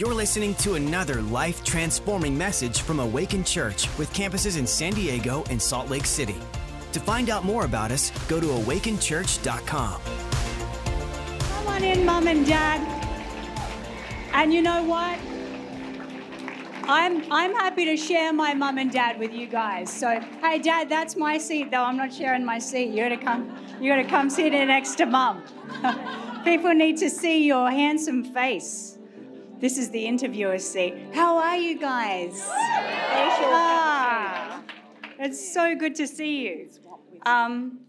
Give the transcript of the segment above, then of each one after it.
You're listening to another life transforming message from Awaken Church with campuses in San Diego and Salt Lake City. To find out more about us, go to awakenchurch.com. Come on in, Mum and Dad. And you know what? I'm, I'm happy to share my mum and dad with you guys. So, hey, Dad, that's my seat, though. I'm not sharing my seat. You're gonna come. You're gonna come sit next to Mum. People need to see your handsome face. This is the interviewer's seat. How are you guys? Ah, it's so good to see you. Um,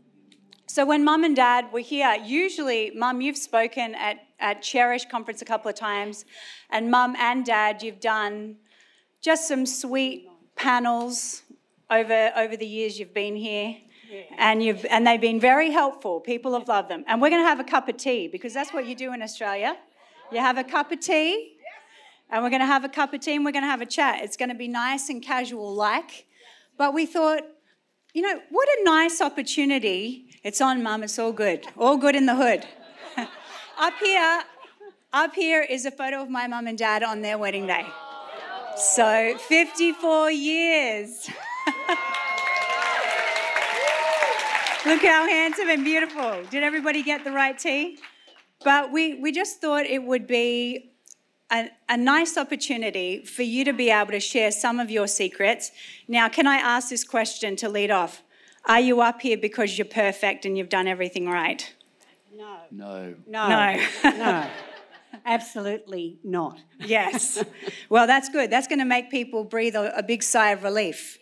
so when mum and dad were here, usually, mum, you've spoken at, at Cherish Conference a couple of times, and mum and dad, you've done just some sweet panels over, over the years you've been here. And, you've, and they've been very helpful. People have loved them. And we're going to have a cup of tea because that's what you do in Australia. You have a cup of tea, and we're going to have a cup of tea and we're going to have a chat. It's going to be nice and casual like. But we thought, you know, what a nice opportunity. It's on, Mum, it's all good. All good in the hood. up here, up here is a photo of my mum and dad on their wedding day. So 54 years. Look how handsome and beautiful. Did everybody get the right tea? But we, we just thought it would be a, a, nice opportunity for you to be able to share some of your secrets. Now, can I ask this question to lead off? Are you up here because you're perfect and you've done everything right? No. No. No. No. no. Absolutely not. Yes. Well, that's good. That's going to make people breathe a, a big sigh of relief.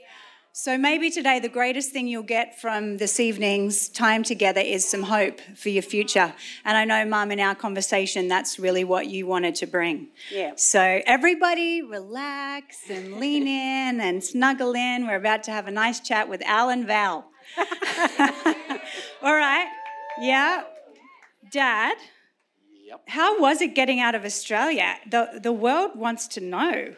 So maybe today the greatest thing you'll get from this evening's time together is some hope for your future. And I know, Mum, in our conversation, that's really what you wanted to bring. Yeah. So everybody relax and lean in and snuggle in. We're about to have a nice chat with Alan Val. All right. Yeah. Dad, Yep. how was it getting out of Australia? The, the world wants to know.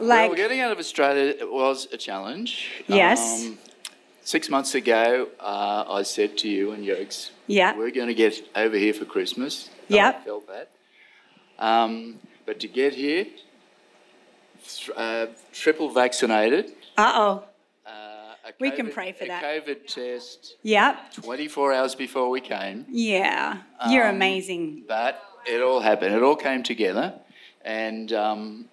Like, well, getting out of Australia was a challenge. Yes. Um, six months ago, uh, I said to you and Yokes, Yeah. we're going to get over here for Christmas. Yep. I felt that. Um, but to get here, uh, triple vaccinated. uh oh. Uh, a We can pray for a that. COVID test Yep. 24 hours before we came. Yeah. You're Um, amazing. But it all happened. It all came together, and um,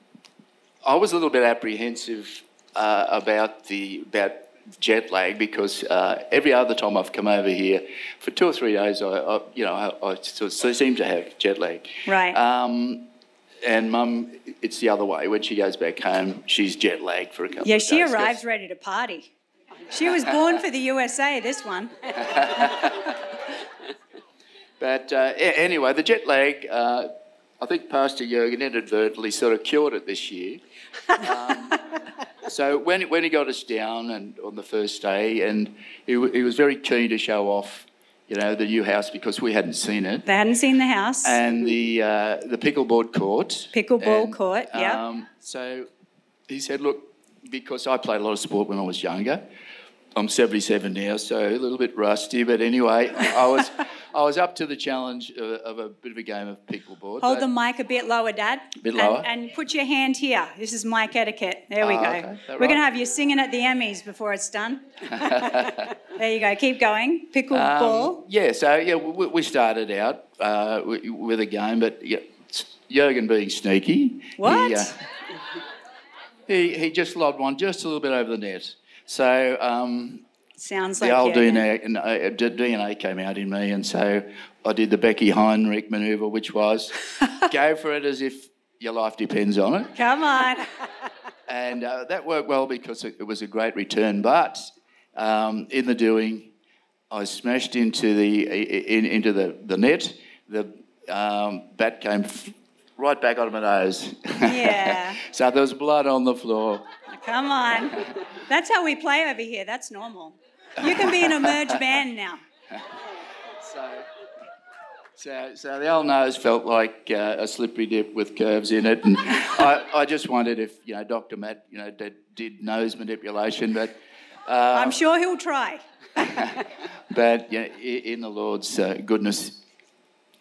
I was a little bit apprehensive uh, about the about jet lag because uh, every other time I've come over here for two or three days, I, I you know I, I sort of seem to have jet lag. Right. Um, and Mum, it's the other way. When she goes back home, she's jet lagged for a couple. Yeah, she days. arrives ready to party. She was born for the USA, this one. But uh, anyway, the jet lag, uh, I think Pastor Jurgen inadvertently sort of cured it this year. Um, so when, when he got us down and on the first day, and he, he was very keen to show off, you know, the new house because we hadn't seen it. They hadn't seen the house. And the, uh, the pickleboard court. Pickleball And, court, yep. Um, so he said, look, because I played a lot of sport when I was younger, I'm 77 now, so a little bit rusty. But anyway, I was I was up to the challenge of, of a bit of a game of pickleboard. Hold the mic a bit lower, Dad. Bit And- lower? And, put your hand here. This is mic etiquette. There we Ah, go. okay. We're right? going to have you singing at the Emmys before it's done. there you go. Keep going. Pickleball. Um, yeah, so yeah, we, we started out uh, with a game, but yeah, Jurgen being sneaky. What? He, uh, he, he just lobbed one just a little bit over the net. So um, Sounds the like old DNA, uh, DNA came out in me, and so I did the Becky Heinrich manoeuvre, which was go for it as if your life depends on it. Come on. And uh, that worked well because it, it was a great return. But um, in the doing, I smashed into the in, into the, the net. The um, bat came f- right back onto my nose. Yeah. so there was blood on the floor. Come on. That's how we play over here. That's normal. You can be in a merge band now. So, so, so the old nose felt like uh, a slippery dip with curves in it, and I, I just wondered if you know Dr. Matt, you know, did, did nose manipulation, but I'm sure he'll try. but know, in the Lord's uh, goodness,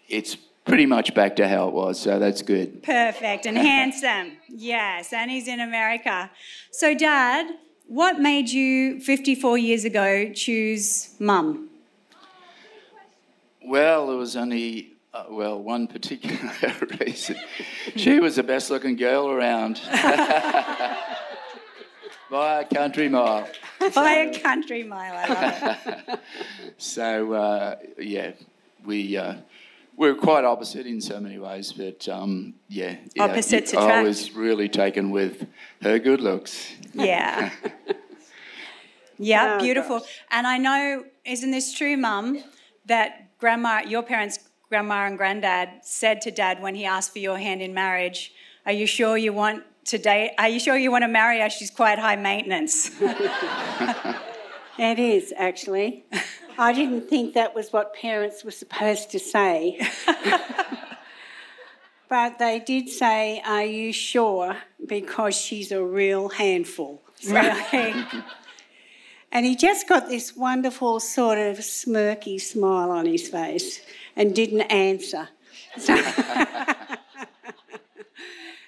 it's pretty much back to how it was, so that's good. Perfect and handsome. Yes, and he's in America. So, Dad, what made you 54 years ago choose mum? Well, there was only, uh, well, one particular reason. She was the best looking girl around. By a country mile. By a country mile, I love it. So, uh, yeah, we. Uh, we're quite opposite in so many ways, but um, yeah, yeah, Opposites I was really taken with her good looks. Yeah. Yeah, Oh, beautiful. And I know, isn't this true, Mum, that grandma, your parents, grandma and granddad, said to Dad when he asked for your hand in marriage, "Are you sure you want to date? Are you sure you want to marry her? She's quite high maintenance." It is, actually. I didn't think that was what parents were supposed to say. but they did say, Are you sure? Because she's a real handful. really? And he just got this wonderful sort of smirky smile on his face and didn't answer. So,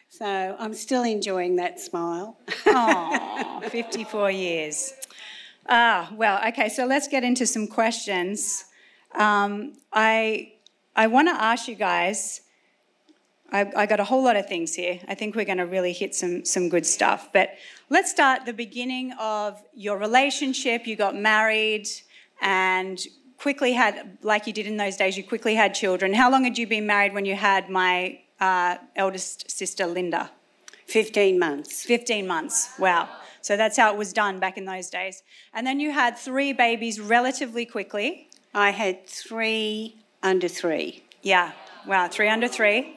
so I'm still enjoying that smile. Oh, 54 years. Ah, well, okay, so let's get into some questions. Um, I, I want to ask you guys, I, I got a whole lot of things here. I think we're going to really hit some, some good stuff. But let's start the beginning of your relationship. You got married and quickly had, like you did in those days, you quickly had children. How long had you been married when you had my uh, eldest sister, Linda? 15 months. 15 months. Wow. So that's how it was done back in those days. And then you had three babies relatively quickly. I had three under three. Yeah. Wow, three under three.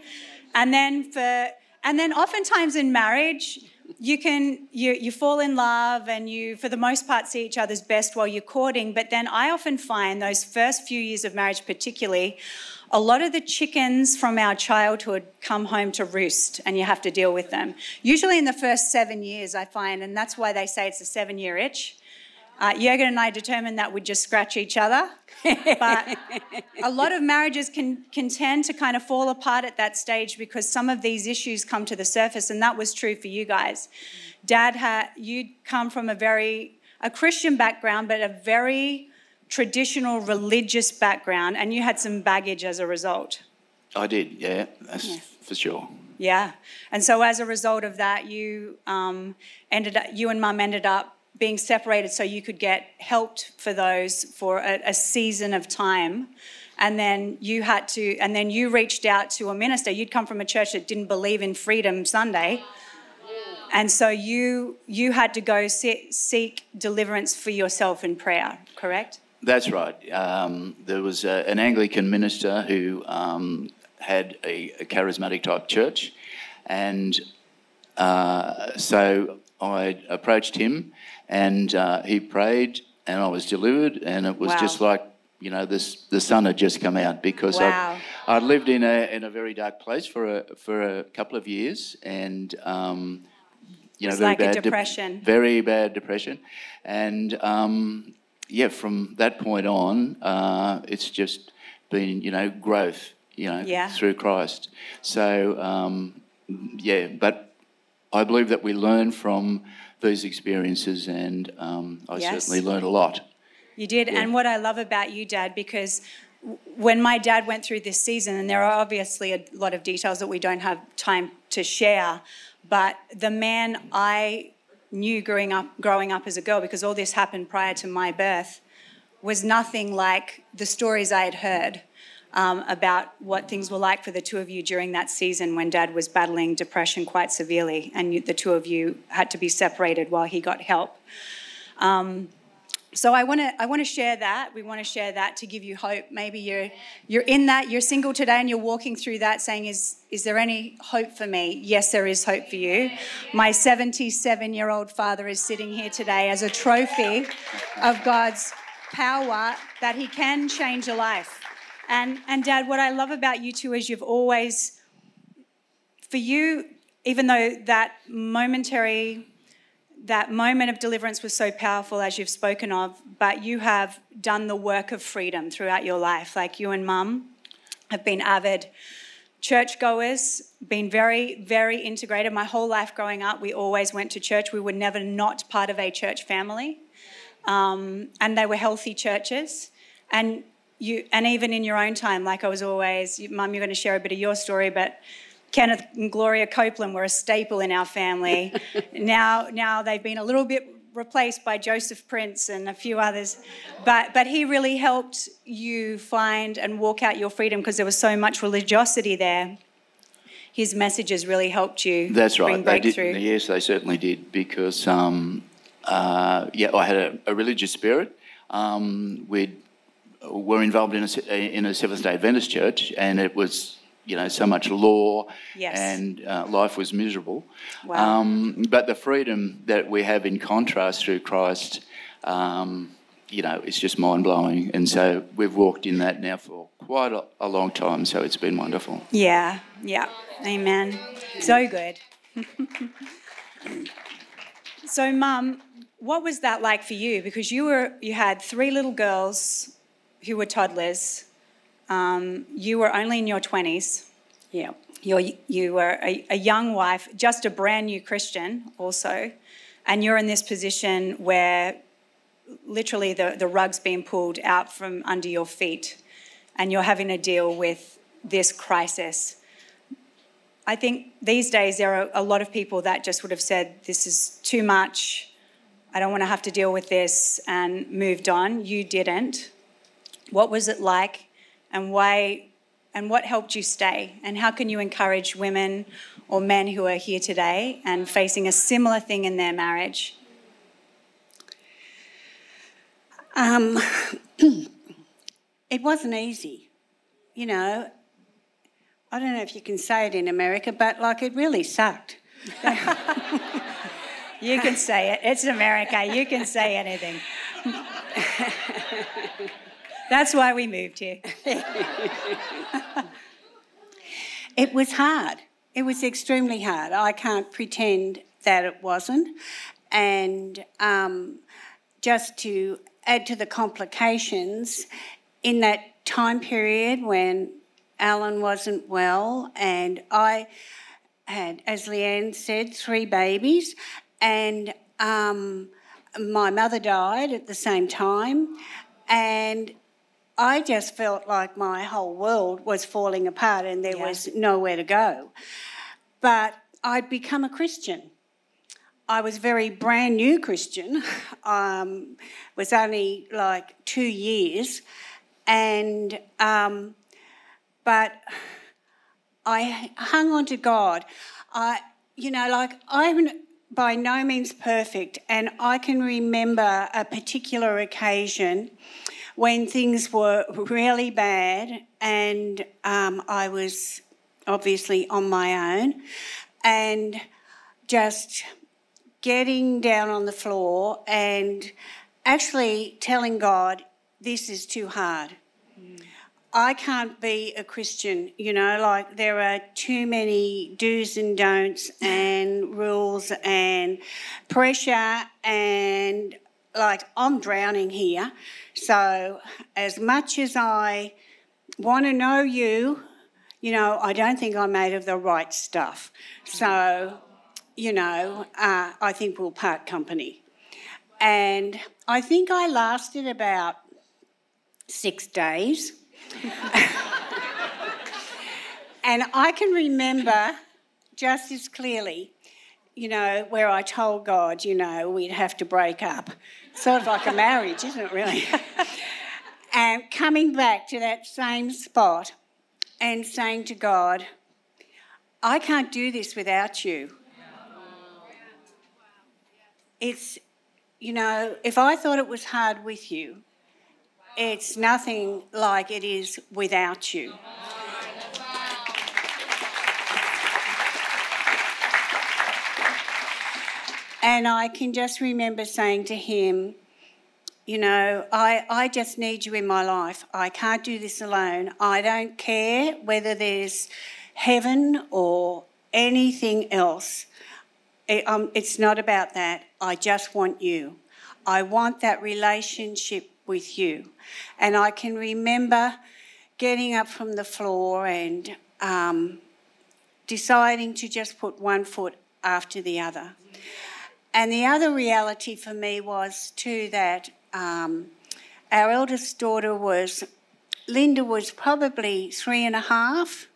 And then for and then oftentimes in marriage, you can you you fall in love and you for the most part see each other's best while you're courting. But then I often find those first few years of marriage particularly, a lot of the chickens from our childhood come home to roost and you have to deal with them. Usually in the first seven years, I find, and that's why they say it's a seven year itch. Uh, Jurgen and I determined that we'd just scratch each other. But a lot of marriages can, can tend to kind of fall apart at that stage because some of these issues come to the surface, and that was true for you guys. Dad had you'd come from a very a Christian background, but a very traditional religious background, and you had some baggage as a result. I did, yeah, that's for sure. Yeah, and so as a result of that, you um, ended up, you and Mum ended up being separated so you could get helped for those for a, a season of time, and then you had to, and then you reached out to a minister. You'd come from a church that didn't believe in Freedom Sunday, and so you you had to go se- seek deliverance for yourself in prayer. Correct? That's right. Um, there was a, an Anglican minister who um, had a, a charismatic type church, and uh, so I approached him, and uh, he prayed, and I was delivered, and it was Wow. just like you know this the sun had just come out because Wow. I'd, I'd lived in a in a very dark place for a for a couple of years, and um, you know It's very like bad dep- depression. very bad depression, and um, yeah, from that point on, uh, it's just been you know growth, you know, Yeah. through Christ. So um, yeah, but I believe that we learn from these experiences, and um, I Yes. certainly learned a lot. You did. And what I love about you, Dad, because when my dad went through this season, and there are obviously a lot of details that we don't have time to share, but the man I knew growing up, growing up as a girl, because all this happened prior to my birth, was nothing like the stories I had heard um, about what things were like for the two of you during that season when Dad was battling depression quite severely, and you, the two of you had to be separated while he got help. So I want to I want to share that. We want to share that to give you hope. Maybe you're you're in that. You're single today, and you're walking through that, saying, "Is is there any hope for me?" Yes, there is hope for you. My 77 year old father is sitting here today as a trophy of God's power that He can change a life. And and Dad, what I love about you two is you've always, for you, even though that momentary that moment of deliverance was so powerful, as you've spoken of, but you have done the work of freedom throughout your life, like you and mum. have been avid churchgoers, been very, very integrated. My whole life growing up, we always went to church. We were never not part of a church family. Um, and they were healthy churches. And you, and even in your own time, like I was always, Mum, you're going to share a bit of your story, but Kenneth and Gloria Copeland were a staple in our family. now, now they've been a little bit replaced by Joseph Prince and a few others. But, but he really helped you find and walk out your freedom because there was so much religiosity there. His messages really helped you. That's right. They did, yes, they certainly did because, um, uh, yeah, I had a, a religious spirit. Um, we were involved in a, in a Seventh day Adventist church and it was, you know, so much law Yes. and uh, life was miserable. Wow. Um, but the freedom that we have in contrast through Christ, um, you know, it's just mind blowing. And so we've walked in that now for quite a, a long time. So it's been wonderful. Yeah, yeah. Amen. So good. so, Mum, what was that like for you? Because you were you had three little girls who were toddlers. Um, you were only in your twenties. Yeah. You're, you were a, a young wife, just a brand new Christian, also, and you're in this position where literally the, the rug's being pulled out from under your feet, and you're having to deal with this crisis. I think these days there are a lot of people that just would have said, This is too much. I don't want to have to deal with this, and moved on. You didn't. What was it like, and why, and what helped you stay? And how can you encourage women or men who are here today and facing a similar thing in their marriage? Um, it wasn't easy, you know. I don't know if you can say it in America, but like it really sucked. You can say it. It's America. You can say anything. That's why we moved here. It was hard. It was extremely hard. I can't pretend that it wasn't. And um, just to add to the complications, in that time period when Alan wasn't well, and I had, as Leanne said, three babies, and um, my mother died at the same time, and I just felt like my whole world was falling apart and there Yeah. was nowhere to go. But I'd become a Christian. I was very brand new Christian. Um, was only like two years, and um, but I hung on to God. I, you know, like I'm by no means perfect, and I can remember a particular occasion when things were really bad, and um, I was obviously on my own, and just getting down on the floor and actually telling God, this is too hard. I can't be a Christian, you know, like there are too many do's and don'ts and rules and pressure and like I'm drowning here. So as much as I want to know you, you know, I don't think I'm made of the right stuff. So, you know, uh, I think we'll part company. And I think I lasted about six days. and I can remember just as clearly, you know, where I told God, you know, we'd have to break up. Sort of like a marriage, isn't it, really? and coming back to that same spot and saying to God, I can't do this without you. It's, you know, if I thought it was hard with you, it's nothing like it is without you. And I can just remember saying to him, you know, I, I just need you in my life. I can't do this alone. I don't care whether there's heaven or anything else. It, um, it's not about that. I just want you. I want that relationship with you. And I can remember getting up from the floor and um, deciding to just put one foot after the other. And the other reality for me was too that um, our eldest daughter was, Linda was probably three and a half.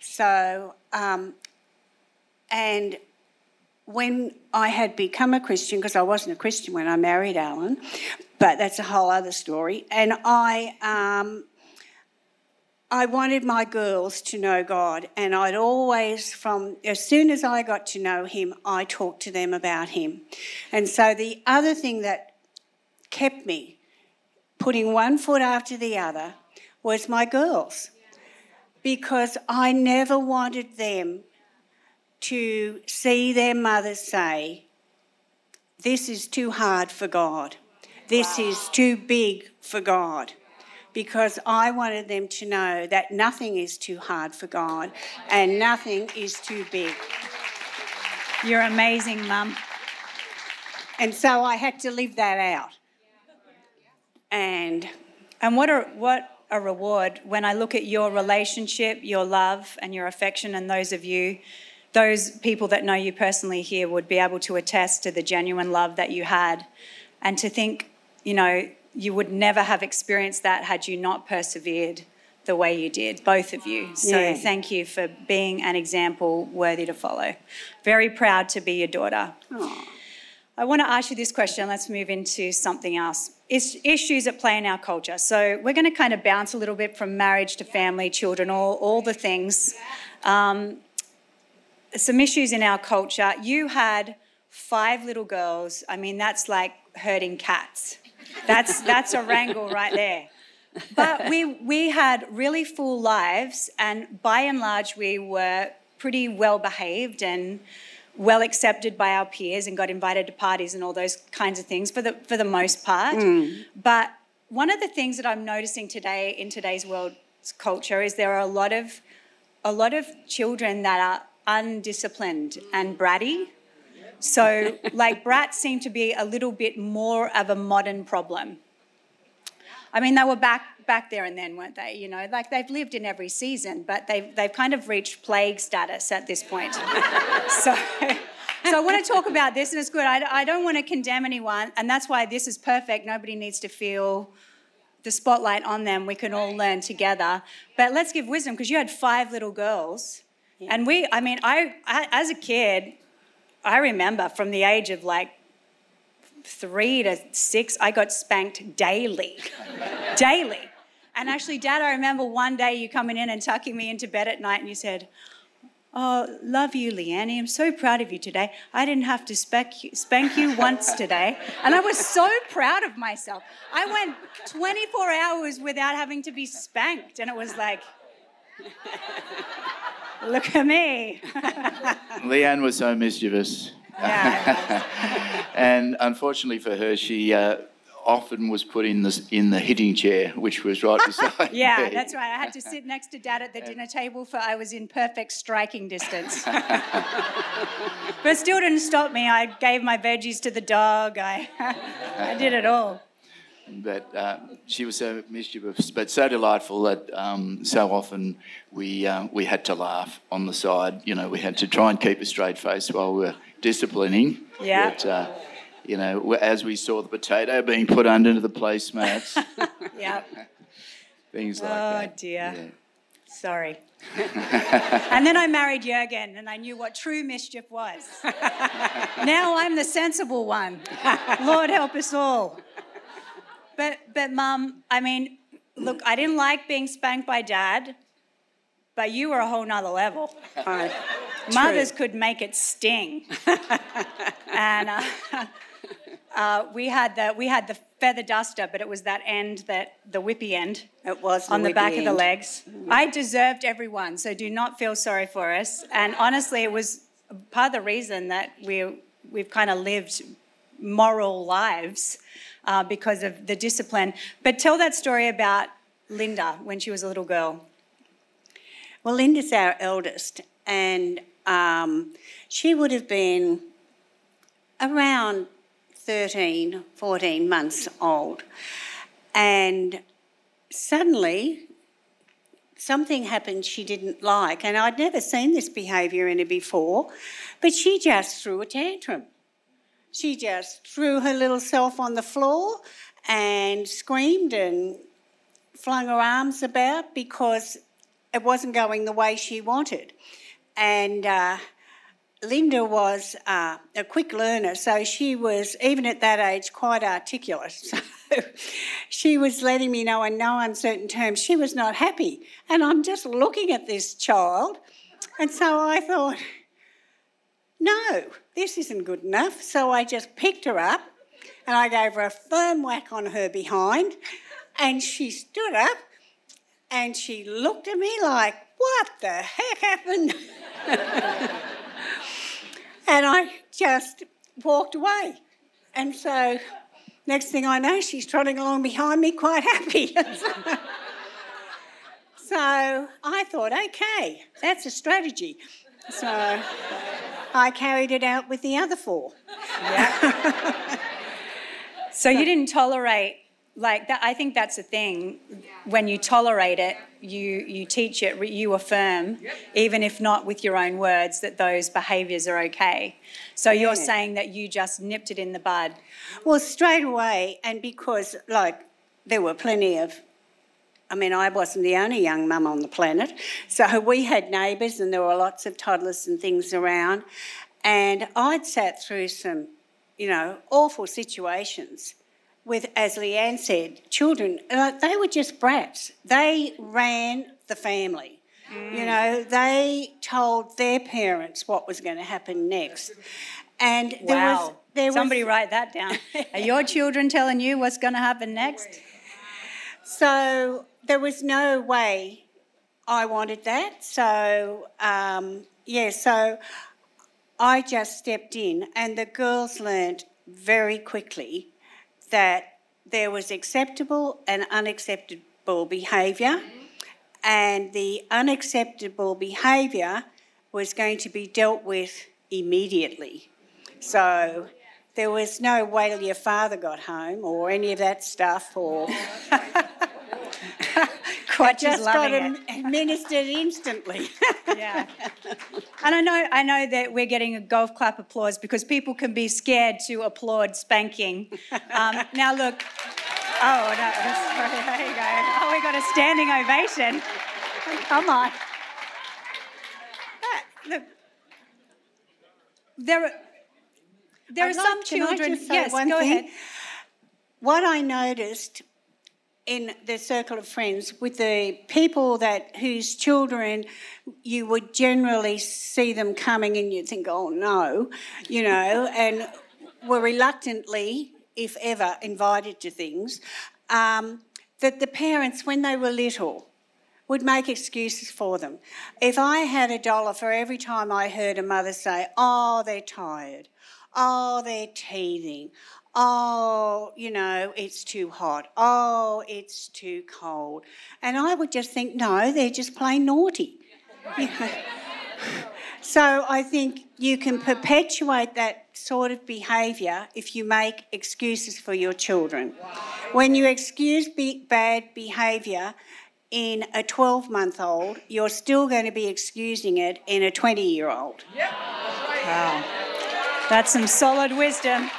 So, um, and when I had become a Christian, because I wasn't a Christian when I married Alan, but that's a whole other story. And I, um, I wanted my girls to know God, and I'd always, from as soon as I got to know Him, I talked to them about Him. And so the other thing that kept me putting one foot after the other was my girls, because I never wanted them to see their mother say, This is too hard for God. This wow. is too big for God. Because I wanted them to know that nothing is too hard for God and nothing is too big. You're amazing, Mum. And so I had to live that out. And and what a what a reward when I look at your relationship, your love and your affection and those of you those people that know you personally here would be able to attest to the genuine love that you had and to think you know, you would never have experienced that had you not persevered the way you did, both of you. So yeah. thank you for being an example worthy to follow. Very proud to be your daughter. Aww. I want to ask you this question. Let's move into something else. Issues at play in our culture. So we're going to kind of bounce a little bit from marriage to family, children, all, all the things. Um, some issues in our culture. You had five little girls. I mean, that's like herding cats. That's, that's a wrangle right there. But we, we had really full lives, and by and large, we were pretty well behaved and well accepted by our peers and got invited to parties and all those kinds of things for the, for the most part. Mm. But one of the things that I'm noticing today in today's world culture is there are a lot of a lot of children that are undisciplined and bratty so, like, brats seem to be a little bit more of a modern problem. I mean, they were back back there and then, weren't they? You know, like they've lived in every season, but they've they've kind of reached plague status at this point. so. So I want to talk about this, and it's good. I, I don't want to condemn anyone, and that's why this is perfect. Nobody needs to feel the spotlight on them. We can all learn together. But let's give wisdom because you had five little girls, yeah. and we. I mean, I, I as a kid, I remember from the age of like three to six, I got spanked daily. daily. And actually, Dad, I remember one day you coming in and tucking me into bed at night and you said, Oh, love you, Leanne. I'm so proud of you today. I didn't have to spank you, spank you once today. And I was so proud of myself. I went 24 hours without having to be spanked. And it was like, Look at me. Leanne was so mischievous. Yeah. and unfortunately for her, she uh, often was put in the, in the hitting chair, which was right beside me. Yeah, me. that's right. I had to sit next to Dad at the dinner table for I was in perfect striking distance. but still didn't stop me. I gave my veggies to the dog. I, I did it all. But uh, she was so mischievous, but so delightful that um, so often we uh, we had to laugh on the side. You know, we had to try and keep a straight face while we were disciplining. Yeah. But, uh, you know, as we saw the potato being put under the placemats. yeah. Things like oh, that. Oh dear. Yeah. Sorry. and then I married Jurgen, and I knew what true mischief was. now I'm the sensible one. Lord help us all. But, but, Mum, I mean, look, I didn't like being spanked by Dad, but you were a whole nother level. Uh, Mothers could make it sting. and uh, uh, we had the we had the feather duster, but it was that end that the whippy end. It was on the back end. of the legs. Mm-hmm. I deserved every one, so do not feel sorry for us. And honestly, it was part of the reason that we we've kind of lived moral lives uh, because of the discipline. But tell that story about Linda when she was a little girl. Well, Linda's our eldest, and um, she would have been around 13, 14 months old. And suddenly, something happened she didn't like, and I'd never seen this behaviour in her before, but she just threw a tantrum. She just threw her little self on the floor and screamed and flung her arms about because it wasn't going the way she wanted. And uh, Linda was uh, a quick learner, so she was, even at that age, quite articulate. So she was letting me know in no uncertain terms she was not happy. And I'm just looking at this child, and so I thought, no, this isn't good enough. So I just picked her up and I gave her a firm whack on her behind, and she stood up and she looked at me like, What the heck happened? and I just walked away. And so, next thing I know, she's trotting along behind me quite happy. so I thought, okay, that's a strategy. So I carried it out with the other four. Yeah. so you didn't tolerate like that i think that's the thing. When you tolerate it you you teach it you affirm even if not with your own words that those behaviors are okay. So you're saying that you just nipped it in the bud. Well straight away and because like there were plenty of I mean, I wasn't the only young mum on the planet. So we had neighbours and there were lots of toddlers and things around. And I'd sat through some, you know, awful situations with, as Leanne said, children, uh, they were just brats. They ran the family. Mm. You know, they told their parents what was going to happen next. And there wow. was there Somebody was, write that down. Are your children telling you what's going to happen next? So there was no way I wanted that. So um, yeah, so I just stepped in, and the girls learned very quickly that there was acceptable and unacceptable behaviour, and the unacceptable behaviour was going to be dealt with immediately. So there was no wait till your father got home or any of that stuff or. Quite just got it. administered instantly. yeah. And I know I know that we're getting a golf clap applause because people can be scared to applaud spanking. Um, now look. Oh no! Sorry, there you go. Oh, we got a standing ovation. Come on. Look, there are there I'd are some like, children. yes, go thing? ahead. What I noticed in the circle of friends with the people that whose children you would generally see them coming and you'd think, oh no, you know, and were reluctantly, if ever, invited to things, um, that the parents, when they were little, would make excuses for them. If I had a dollar for every time I heard a mother say, oh, they're tired, oh, they're teething, oh, you know, it's too hot, oh, it's too cold. And I would just think, no, they're just plain naughty. so I think you can perpetuate that sort of behaviour if you make excuses for your children. When you excuse bad behaviour, in a 12 month old, you're still going to be excusing it in a 20 year old. Yep. Wow. That's some solid wisdom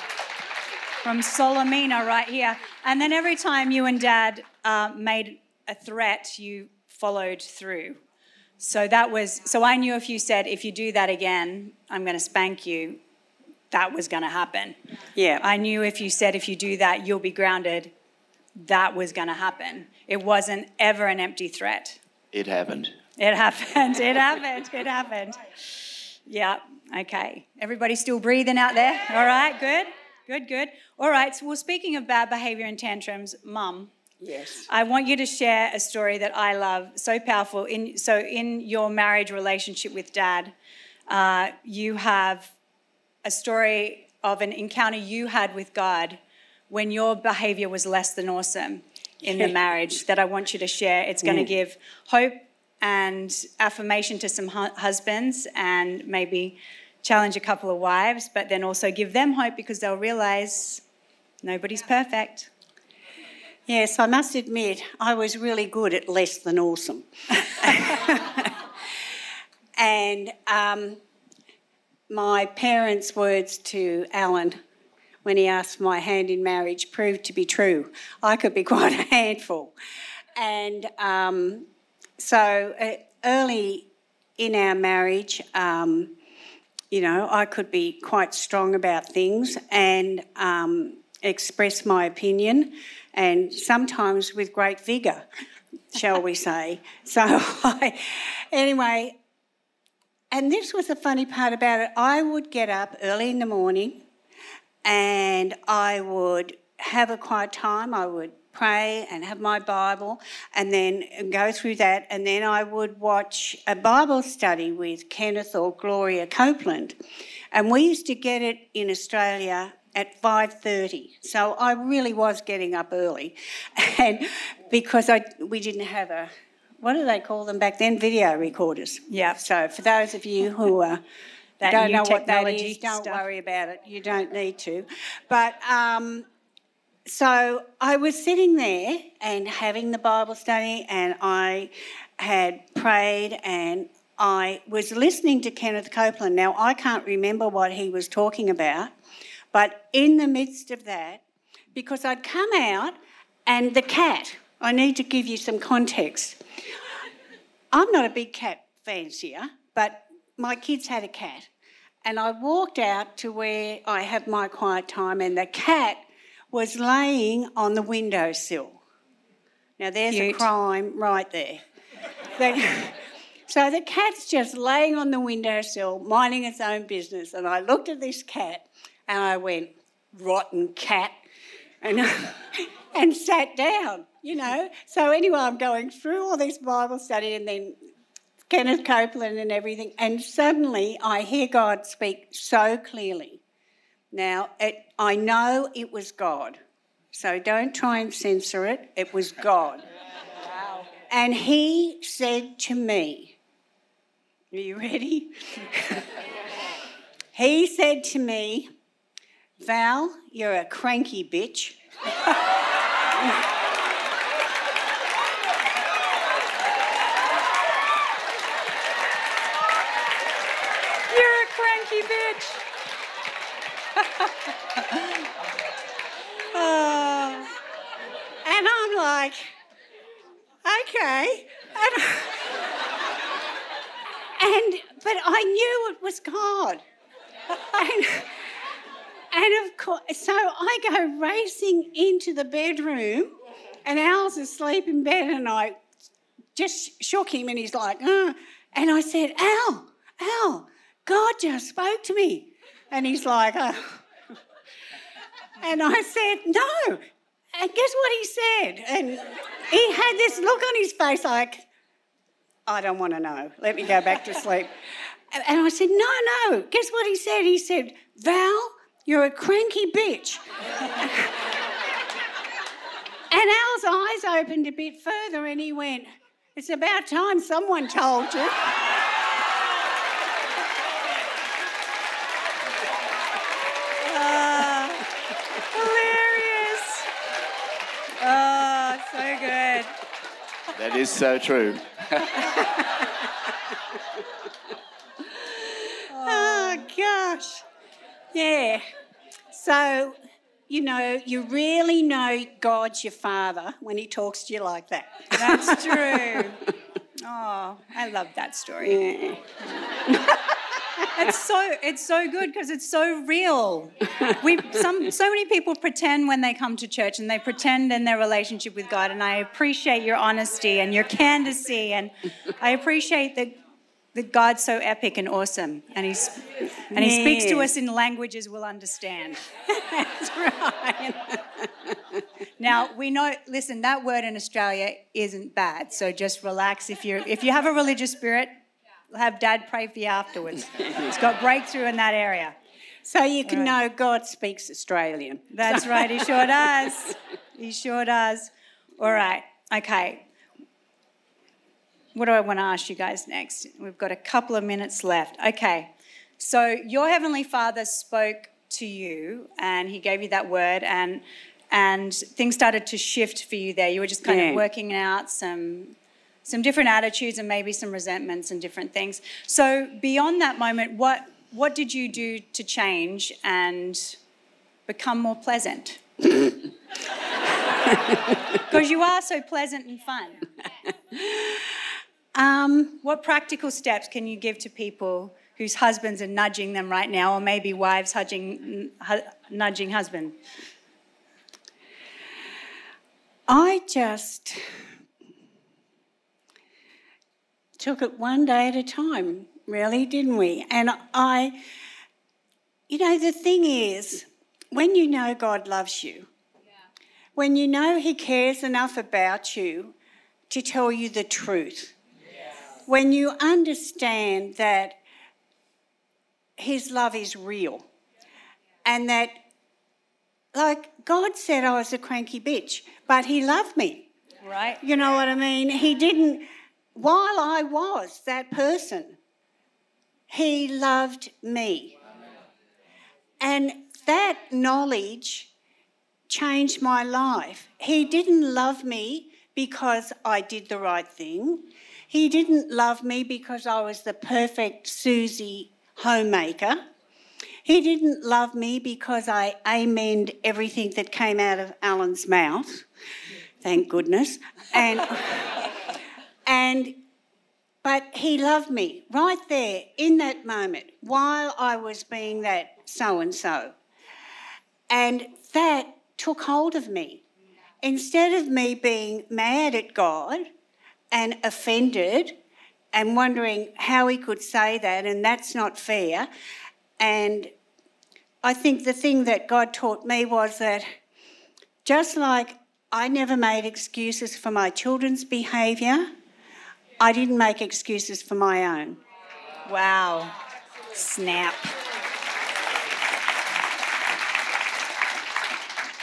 from Solomina right here. And then every time you and dad uh, made a threat, you followed through. So that was, so I knew if you said, if you do that again, I'm going to spank you, that was going to happen. Yeah. I knew if you said, if you do that, you'll be grounded, that was going to happen. It wasn't ever an empty threat. It happened. It happened. It happened. It happened. Yeah. Okay. Everybody still breathing out there? All right. Good. Good, good. All right, so well, speaking of bad behavior and tantrums, mum. Yes. I want you to share a story that I love, so powerful. In, so, in your marriage relationship with dad, uh, you have a story of an encounter you had with God when your behavior was less than awesome in the marriage that I want you to share. It's going to mm. give hope and affirmation to some hu- husbands and maybe challenge a couple of wives, but then also give them hope because they'll realize nobody's perfect. Yes, I must admit, I was really good at less than awesome. and um, my parents' words to Alan when he asked my hand in marriage proved to be true. I could be quite a handful. And um, so uh, early in our marriage, um, you know, I could be quite strong about things and um, express my opinion, and sometimes with great vigour, shall we say. So, I, anyway, and this was the funny part about it. I would get up early in the morning and I would have a quiet time. I would pray and have my Bible and then go through that. And then I would watch a Bible study with Kenneth or Gloria Copeland. And we used to get it in Australia at 5.30 so i really was getting up early and because I, we didn't have a what do they call them back then video recorders Yeah. so for those of you who That don't know what that is don't stuff. worry about it. You don't need to. But um, so I was sitting there and having the Bible study, and I had prayed and I was listening to Kenneth Copeland. Now, I can't remember what he was talking about, but in the midst of that, because I'd come out and the cat, I need to give you some context. I'm not a big cat fancier, but my kids had a cat. And I walked out to where I have my quiet time, and the cat was laying on the windowsill. Now, there's Cute. a crime right there. The- so the cat's just laying on the windowsill, minding its own business. And I looked at this cat and I went, rotten cat, and, and sat down, you know. So, anyway, I'm going through all this Bible study and then Kenneth Copeland and everything, and suddenly I hear God speak so clearly. Now, it, I know it was God, so don't try and censor it. It was God. Wow. And He said to me, Are you ready? he said to me, Val, you're a cranky bitch. You're a cranky bitch. Oh. And I'm like, okay. And, and but I knew it was God. And, and of course, so I go racing into the bedroom, and Al's asleep in bed, and I just shook him, and he's like, uh, and I said, Al, Al, God just spoke to me. And he's like, oh. And I said, no. And guess what he said? And he had this look on his face like, I don't want to know. Let me go back to sleep. And and I said, no, no. Guess what he said? He said, Val, you're a cranky bitch. and Al's eyes opened a bit further and he went, it's about time someone told you. Ah, hilarious. Oh, so good. That is so true. Oh, gosh. Yeah. So, you know, you really know God's your father when he talks to you like that. That's true. Oh, I love that story. Yeah. It's so it's so good because it's so real. We some so many people pretend when they come to church and they pretend in their relationship with God. And I appreciate your honesty and your candidacy, and I appreciate that that God's so epic and awesome, and he's and he speaks to us in languages we'll understand. That's right. Now we know. Listen, that word in Australia isn't bad, so just relax. If you if you have a religious spirit, have Dad pray for you afterwards. It's got breakthrough in that area. So you can know God speaks Australian. That's right, he sure does. He sure does. All right, okay. What do I want to ask you guys next? We've got a couple of minutes left. Okay, so your Heavenly Father spoke to you and He gave you that word, and, and things started to shift for you there. You were just kind Yeah. of working out some, some different attitudes and maybe some resentments and different things. So beyond that moment, what what did you do to change and become more pleasant? Because you are so pleasant and fun. Um, what practical steps can you give to people whose husbands are nudging them right now, or maybe wives nudging, nudging husband? I just took it one day at a time, really, didn't we? And I, you know, the thing is, when you know God loves you, when you know He cares enough about you to tell you the truth, when you understand that His love is real and that, like God said, I was a cranky bitch, but He loved me. Right. You know what I mean? He didn't, while I was that person, He loved me. And that knowledge changed my life. He didn't love me because I did the right thing. He didn't love me because I was the perfect Susie homemaker. He didn't love me because I amened everything that came out of Alan's mouth. Thank goodness. And and but he loved me right there in that moment while I was being that so and so. And that took hold of me. Instead of me being mad at God and offended and wondering how he could say that and that's not fair, and I think the thing that God taught me was that just like I never made excuses for my children's behaviour, I didn't make excuses for my own. Wow. Snap.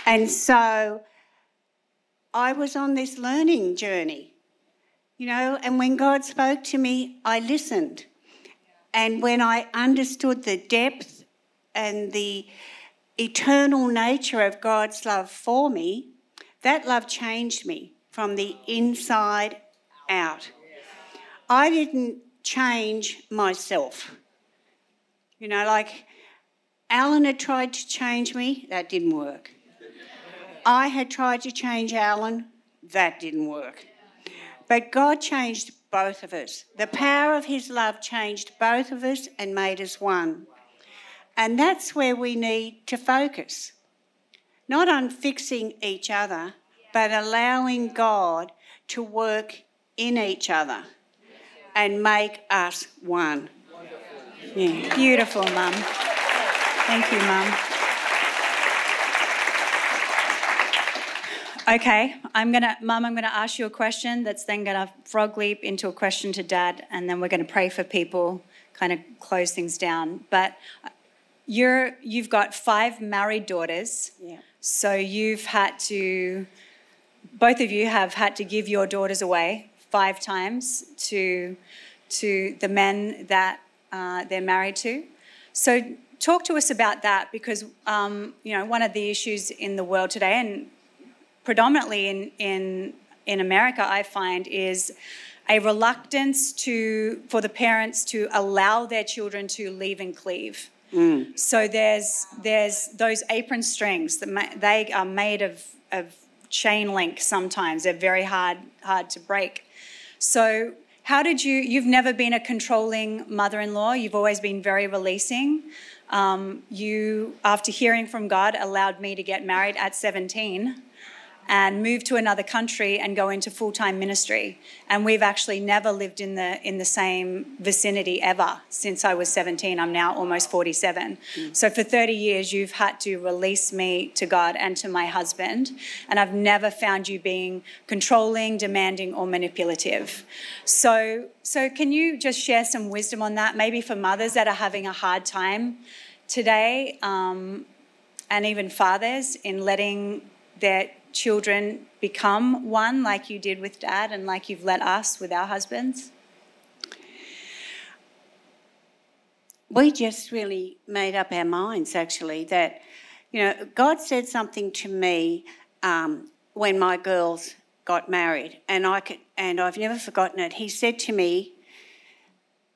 And so I was on this learning journey, you know, and when God spoke to me, I listened. And when I understood the depth and the eternal nature of God's love for me, that love changed me from the inside out. I didn't change myself. You know, like Alan had tried to change me, that didn't work. I had tried to change Alan, that didn't work. But God changed both of us. The power of His love changed both of us and made us one. And that's where we need to focus. Not on fixing each other, but allowing God to work in each other and make us one. Yeah. Beautiful, Mum. Thank you, Mum. Okay, I'm gonna, Mum, I'm gonna ask you a question that's then gonna frog leap into a question to Dad, and then we're gonna pray for people, kind of close things down. But you're, you've got five married daughters, Yeah. so you've had to, both of you have had to give your daughters away five times to, to the men that uh, they're married to. So talk to us about that because um, you know one of the issues in the world today, and predominantly in in in America, I find is a reluctance to for the parents to allow their children to leave and cleave. So there's there's those apron strings that ma- they are made of of chain link. Sometimes they're very hard hard to break. So how did you? You've never been a controlling mother-in-law. You've always been very releasing. Um, you, after hearing from God, allowed me to get married at 17 and move to another country and go into full-time ministry. And we've actually never lived in the in the same vicinity ever since I was 17. I'm now almost 47. So for 30 years you've had to release me to God and to my husband, and I've never found you being controlling, demanding or manipulative. So so can you just share some wisdom on that maybe for mothers that are having a hard time today um, and even fathers in letting their children become one like you did with dad and like you've let us with our husbands? we just really made up our minds actually that you know god said something to me um, when my girls got married, and I could, and I've never forgotten it. He said to me,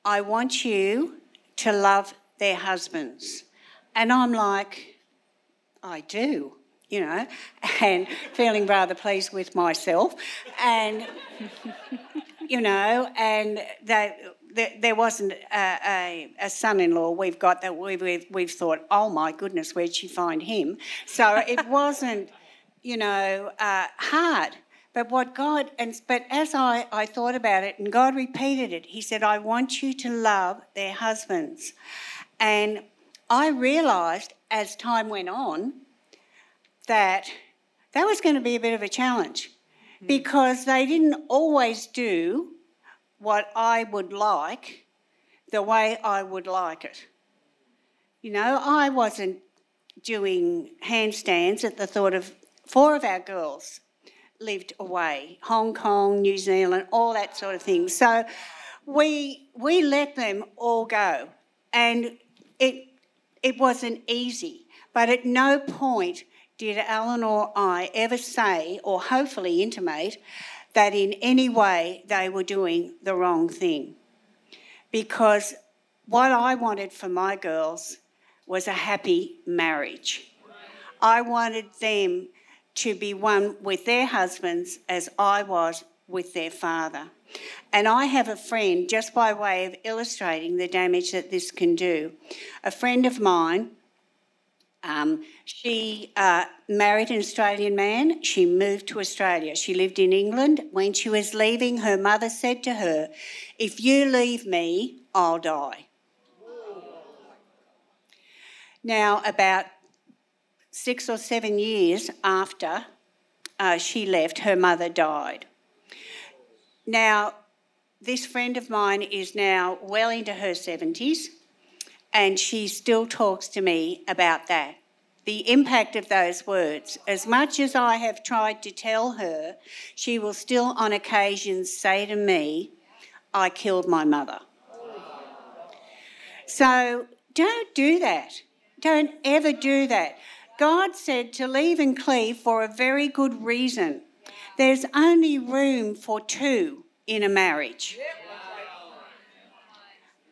"I want you to love their husbands," and I'm like, "I do." You know, and feeling rather pleased with myself, and you know, and that there, wasn't a, a, a, son-in-law we've got that we, we've, we've thought, oh my goodness, where'd she find him? So it wasn't, you know, uh, hard. But what God, and but as I, I thought about it, and God repeated it, He said, I want you to love their husbands. And I realised as time went on that that was going to be a bit of a challenge hmm. because they didn't always do what I would like the way I would like it. You know, I wasn't doing handstands at the thought of four of our girls lived away Hong Kong, New Zealand, all that sort of thing. So we, we let them all go. And it, it wasn't easy. But at no point did Alan or I ever say, or hopefully intimate, that in any way they were doing the wrong thing. Because what I wanted for my girls was a happy marriage. I wanted them to be one with their husbands as I was with their father. And I have a friend, just by way of illustrating the damage that this can do. A friend of mine um, she uh, married an Australian man. She moved to Australia. She lived in England. When she was leaving, her mother said to her, If you leave me, I'll die. Now, about six or seven years after uh, she left, her mother died. Now, this friend of mine is now well into her 70s and she still talks to me about that. The impact of those words. As much as I have tried to tell her, she will still on occasions say to me, I killed my mother. So don't do that. Don't ever do that. God said to leave and cleave for a very good reason. There's only room for two in a marriage.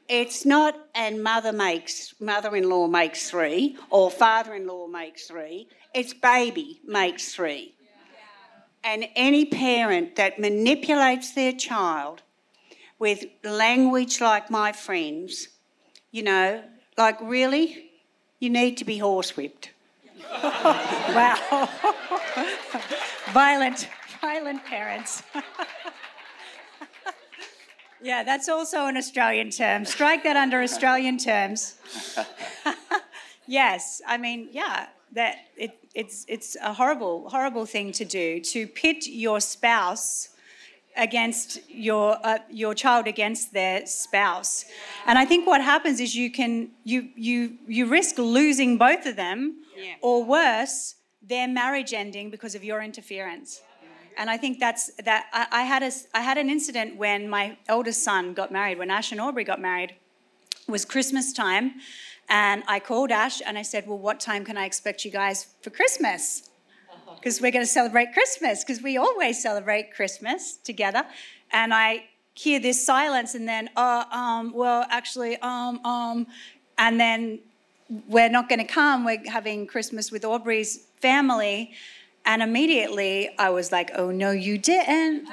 It's not, and mother makes, mother-in-law makes three, or father-in-law makes three. It's baby makes three. And any parent that manipulates their child with language like my friends, you know, like really, you need to be horsewhipped. wow. violent, violent parents. Yeah, that's also an Australian term. Strike that under Australian terms. yes, I mean, yeah, that it, it's it's a horrible horrible thing to do to pit your spouse against your uh, your child against their spouse. And I think what happens is you can you you you risk losing both of them yeah. or worse their marriage ending because of your interference and I think that's that. I, I, had a I had an incident when my eldest son got married. When Ash and Aubrey got married, it was Christmas time, and I called Ash and I said, "Well, what time can I expect you guys for Christmas? Because we're going to celebrate Christmas. Because we always celebrate Christmas together." And I hear this silence, and then, "Oh, um, well, actually, um, um," and then we're not going to come. We're having Christmas with Aubrey's family. And immediately I was like, oh, no, you didn't.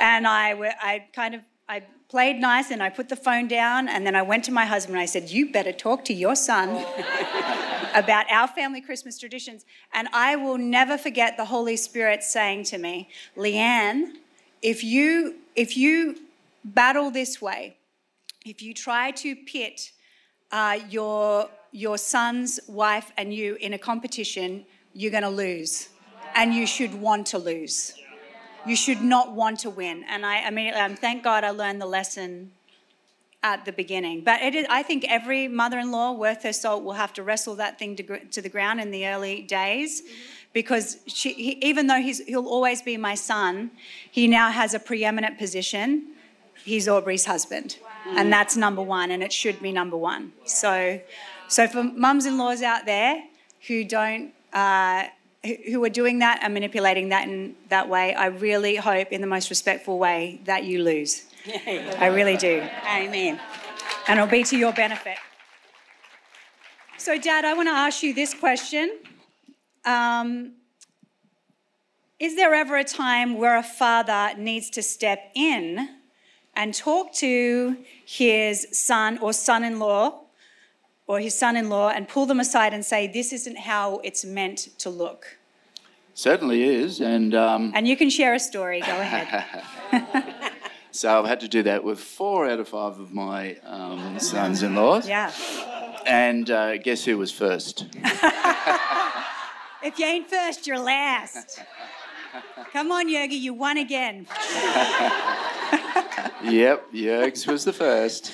and I, I kind of, I played nice and I put the phone down and then I went to my husband and I said, you better talk to your son about our family Christmas traditions. And I will never forget the Holy Spirit saying to me, Leanne, if you, if you battle this way, if you try to pit uh, your, your son's wife and you in a competition, you're going to lose. And you should want to lose. You should not want to win. And I, I mean, um, thank God I learned the lesson at the beginning. But it is, I think every mother in law worth her salt will have to wrestle that thing to, to the ground in the early days because she, he, even though he'll always be my son, he now has a preeminent position. He's Aubrey's husband. Wow. And that's number one, and it should be number one. So, so for mums in laws out there who don't uh, who- are doing that and manipulating that in that way, I really hope, in the most respectful way, that you lose. I really do. Amen. And it'll be to your benefit. So, Dad, I want to ask you this question. Um, is there ever a time where a father needs to step in and talk to his son or son in law or his son in law and pull them aside and say, This isn't how it's meant to look? Certainly is, and um, And you can share a story. Go ahead. so I've had to do that with four out of five of my um, sons-in-laws. Yeah. And uh, guess who was first? If you ain't first, you're last. Come on, Yogi, you won again. yep, Yergs was the first.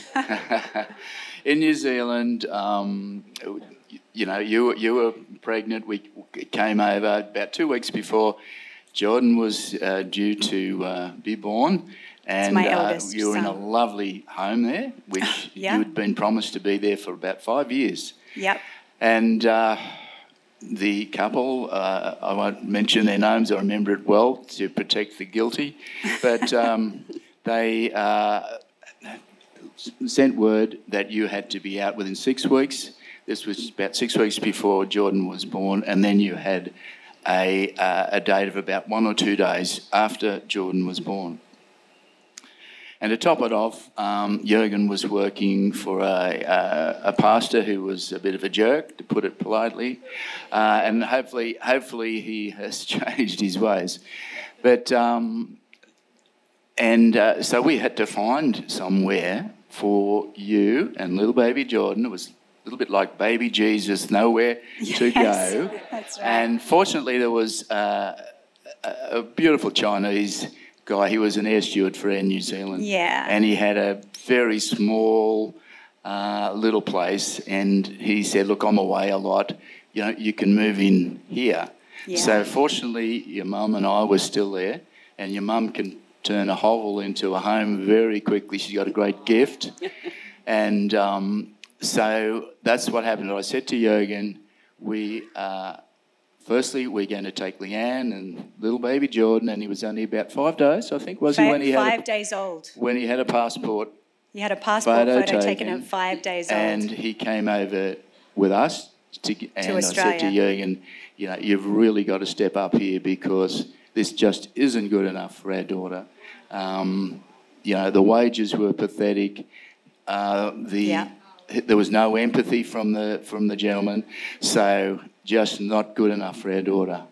In New Zealand, um, you know, you, you were pregnant. We came over about two weeks before Jordan was uh, due to uh, be born. And uh, you were in a lovely home there, which Yeah. you had been promised to be there for about five years. Yep. And uh, the couple, uh, I won't mention their names, I remember it well to protect the guilty, but um, they uh, sent word that you had to be out within six weeks. This was about six weeks before Jordan was born, and then you had a, uh, a date of about one or two days after Jordan was born. And to top it off, um, Jurgen was working for a, uh, a pastor who was a bit of a jerk, to put it politely, uh, and hopefully, hopefully he has changed his ways. But um, and uh, so we had to find somewhere for you and little baby Jordan. It was a little bit like baby Jesus, nowhere to Yes, go. that's right. And fortunately, there was uh, a a beautiful Chinese guy. He was an air steward for Air New Zealand. Yeah. And he had a very small uh, little place, and he said, "Look, I'm away a lot. You know, you can move in here." Yeah. So fortunately, your mum and I were still there, and your mum can turn a hovel into a home very quickly. She's got a great gift, and um, so that's what happened. I said to Jurgen, "We." Uh, Firstly, we're going to take Leanne and little baby Jordan, and he was only about five days, I think, was he, when he had five a, days old. when he had a passport, You had a passport Photo photo, taken taken, at five days and old. he came over with us. To, g- and I said to Australia. Jurgen, you know, you've really got to step up here because this just isn't good enough for our daughter. Um, you know, the wages were pathetic. Uh, the Yeah. there was no empathy from the from the gentleman, so just not good enough for our daughter.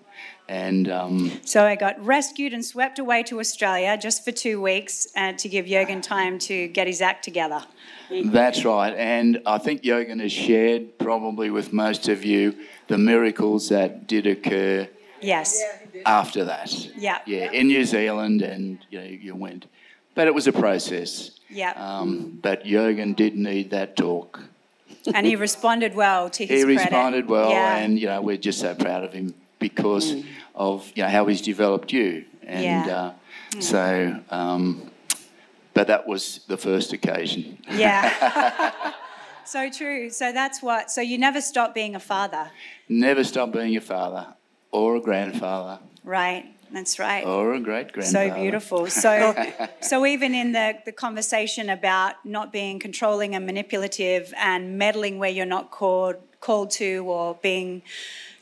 And um, So I got rescued and swept away to Australia just for two weeks and to give Jurgen time to get his act together. That's right. And I think Jurgen has shared probably with most of you the miracles that did occur Yes. after that. Yeah. Yeah, in New Zealand, and you know, you went. But it was a process. Yeah. Um, but Jurgen did need that talk. And he responded well to his He credit. responded well, Yeah. and you know, we're just so proud of him because of you know how he's developed you. And Yeah. uh, so, um, but that was the first occasion. Yeah. so true. So that's what. So you never stop being a father, Never stop being a father or a grandfather right? That's right. or a great grandfather. So beautiful. So, so even in the, the conversation about not being controlling and manipulative and meddling where you're not called called to or being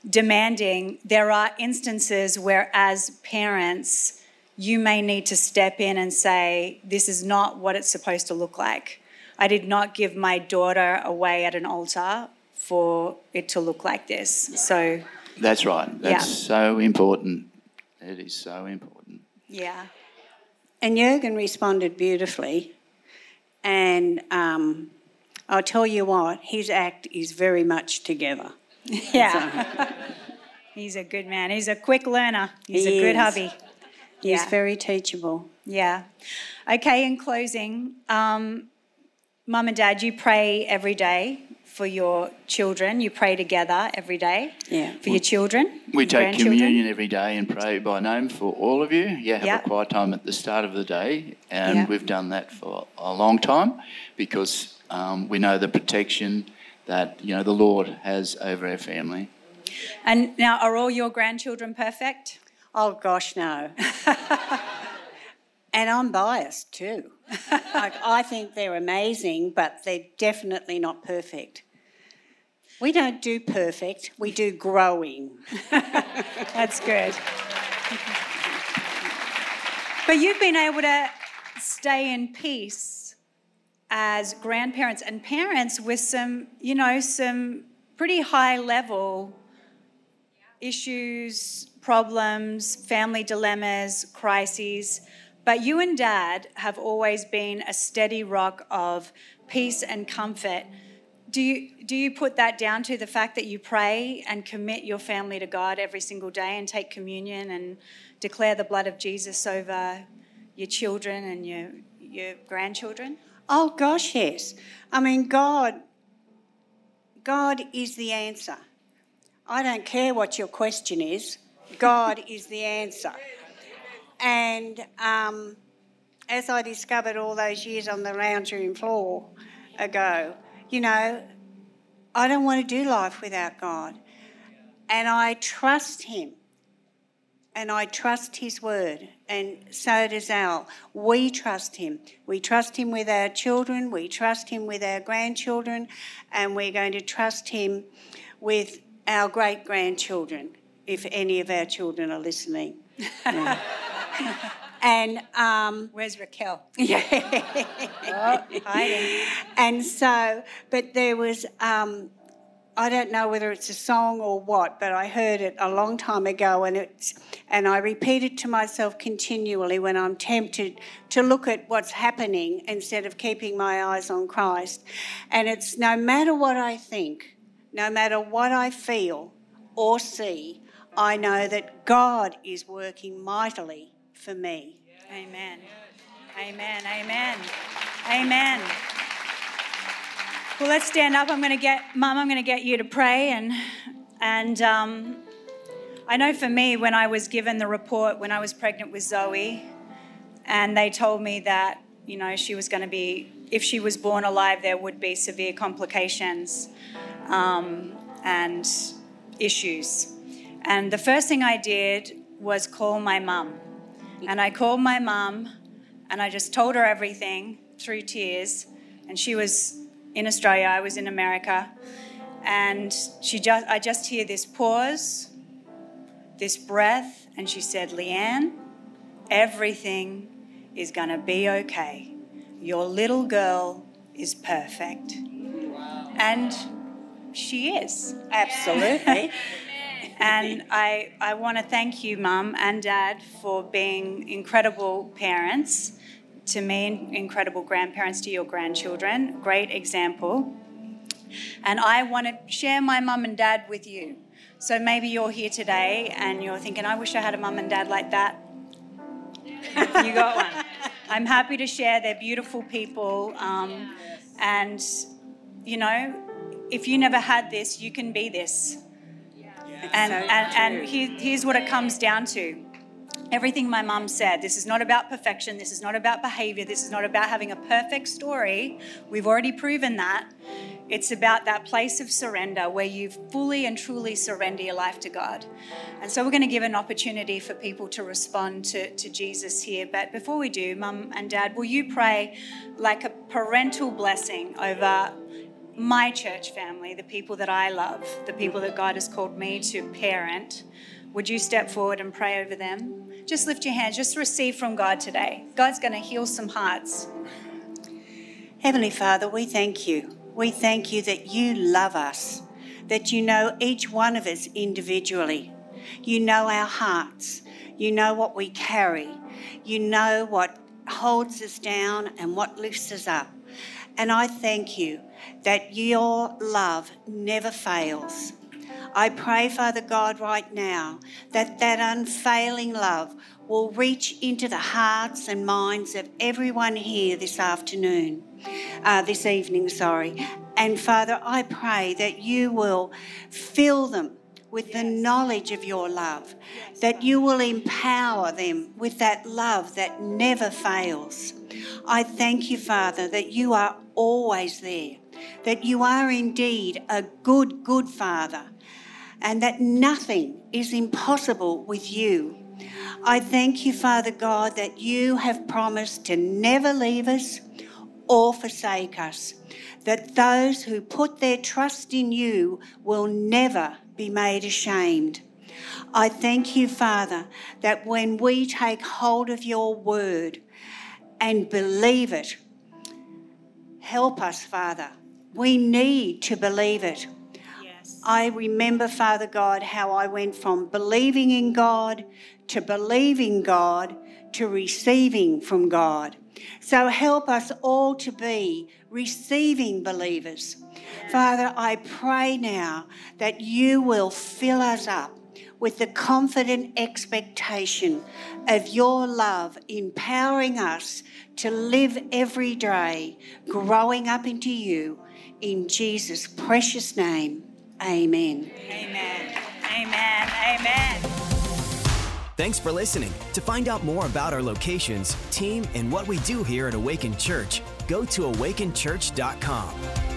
demanding, there are instances where, as parents, you may need to step in and say, "This is not what it's supposed to look like. I did not give my daughter away at an altar for it to look like this." So, That's right. That's Yeah. so important. It is so important. yeah, And Jurgen responded beautifully. And um, I'll tell you what, his act is very much together. yeah. He's a good man. He's a quick learner. He's He a good is. hubby. He's Yeah. very teachable. Yeah. Okay, in closing, um, Mum and Dad, you pray every day for your children. You pray together every day Yeah. for your children. We your take communion every day and pray by name for all of you. Yeah, have Yeah. a quiet time at the start of the day, and Yeah. we've done that for a long time because um, we know the protection that you know the Lord has over our family. And now, are all your grandchildren perfect? Oh, gosh, no. and I'm biased too. like, I think they're amazing, but they're definitely not perfect. We don't do perfect, we do growing. That's good. But you've been able to stay in peace as grandparents and parents with some, you know, some pretty high level issues, problems, family dilemmas, crises. But you and dad have always been a steady rock of peace and comfort. Do you, do you put that down to the fact that you pray and commit your family to God every single day and take communion and declare the blood of Jesus over your children and your, your grandchildren? Oh, gosh, yes. I mean, God, God is the answer. I don't care what your question is, God is the answer. And um, as I discovered all those years on the lounge room floor ago, you know, I don't want to do life without God. And I trust Him. And I trust His word. And so does Al. We trust Him. We trust Him with our children. We trust Him with our grandchildren. And we're going to trust Him with our great grandchildren, if any of our children are listening. and um, Where's Raquel? yeah. Oh, hiding. and so, but there was, um, I don't know whether it's a song or what, but I heard it a long time ago, and it's, and I repeat it to myself continually when I'm tempted to look at what's happening instead of keeping my eyes on Christ. And it's no matter what I think, no matter what I feel or see, I know that God is working mightily for me. Amen. Amen. Amen. Amen. Well, let's stand up. I'm going to get, Mum, I'm going to get you to pray. And, and um, I know for me, when I was given the report when I was pregnant with Zoe, and they told me that, you know, she was going to be, if she was born alive, there would be severe complications um, and issues. And the first thing I did was call my mum. And I called my mum and I just told her everything through tears. And she was in Australia, I was in America. And she just I just hear this pause, this breath, and she said, Leanne, everything is gonna be okay. Your little girl is perfect. And she is. Absolutely. And I, I want to thank you, Mum and Dad, for being incredible parents to me, incredible grandparents to your grandchildren. Great example. And I want to share my mum and dad with you. So maybe you're here today and you're thinking, I wish I had a mum and dad like that. you got one. I'm happy to share. They're beautiful people. Um, and, you know, if you never had this, you can be this. And, and, and here, here's what it comes down to everything my mum said. This is not about perfection. This is not about behavior. This is not about having a perfect story. We've already proven that. It's about that place of surrender where you fully and truly surrender your life to God. And so we're going to give an opportunity for people to respond to, to Jesus here. But before we do, mum and dad, will you pray like a parental blessing over my church family, the people that I love, the people that God has called me to parent? Would you step forward and pray over them? Just lift your hands, just receive from God today. God's going to heal some hearts. Heavenly Father, we thank you. We thank you that you love us, that you know each one of us individually. You know our hearts. You know what we carry. You know what holds us down and what lifts us up. And I thank you that your love never fails. I pray, Father God, right now that that unfailing love will reach into the hearts and minds of everyone here this afternoon, uh, this evening, sorry. And Father, I pray that you will fill them with the knowledge of your love, that you will empower them with that love that never fails. I thank you, Father, that you are always there, that you are indeed a good, good Father and that nothing is impossible with you. I thank you, Father God, that you have promised to never leave us or forsake us, that those who put their trust in you will never be made ashamed. I thank you, Father, that when we take hold of your word and believe it, help us, Father. We need to believe it. Yes. I remember, Father God, how I went from believing in God to believing God to receiving from God. So help us all to be receiving believers. Father, I pray now that you will fill us up with the confident expectation of your love, empowering us to live every day, growing up into you. In Jesus' precious name, amen. Amen. Amen. Amen. Thanks for listening. To find out more about our locations, team, and what we do here at Awaken Church, go to awakenchurch.com.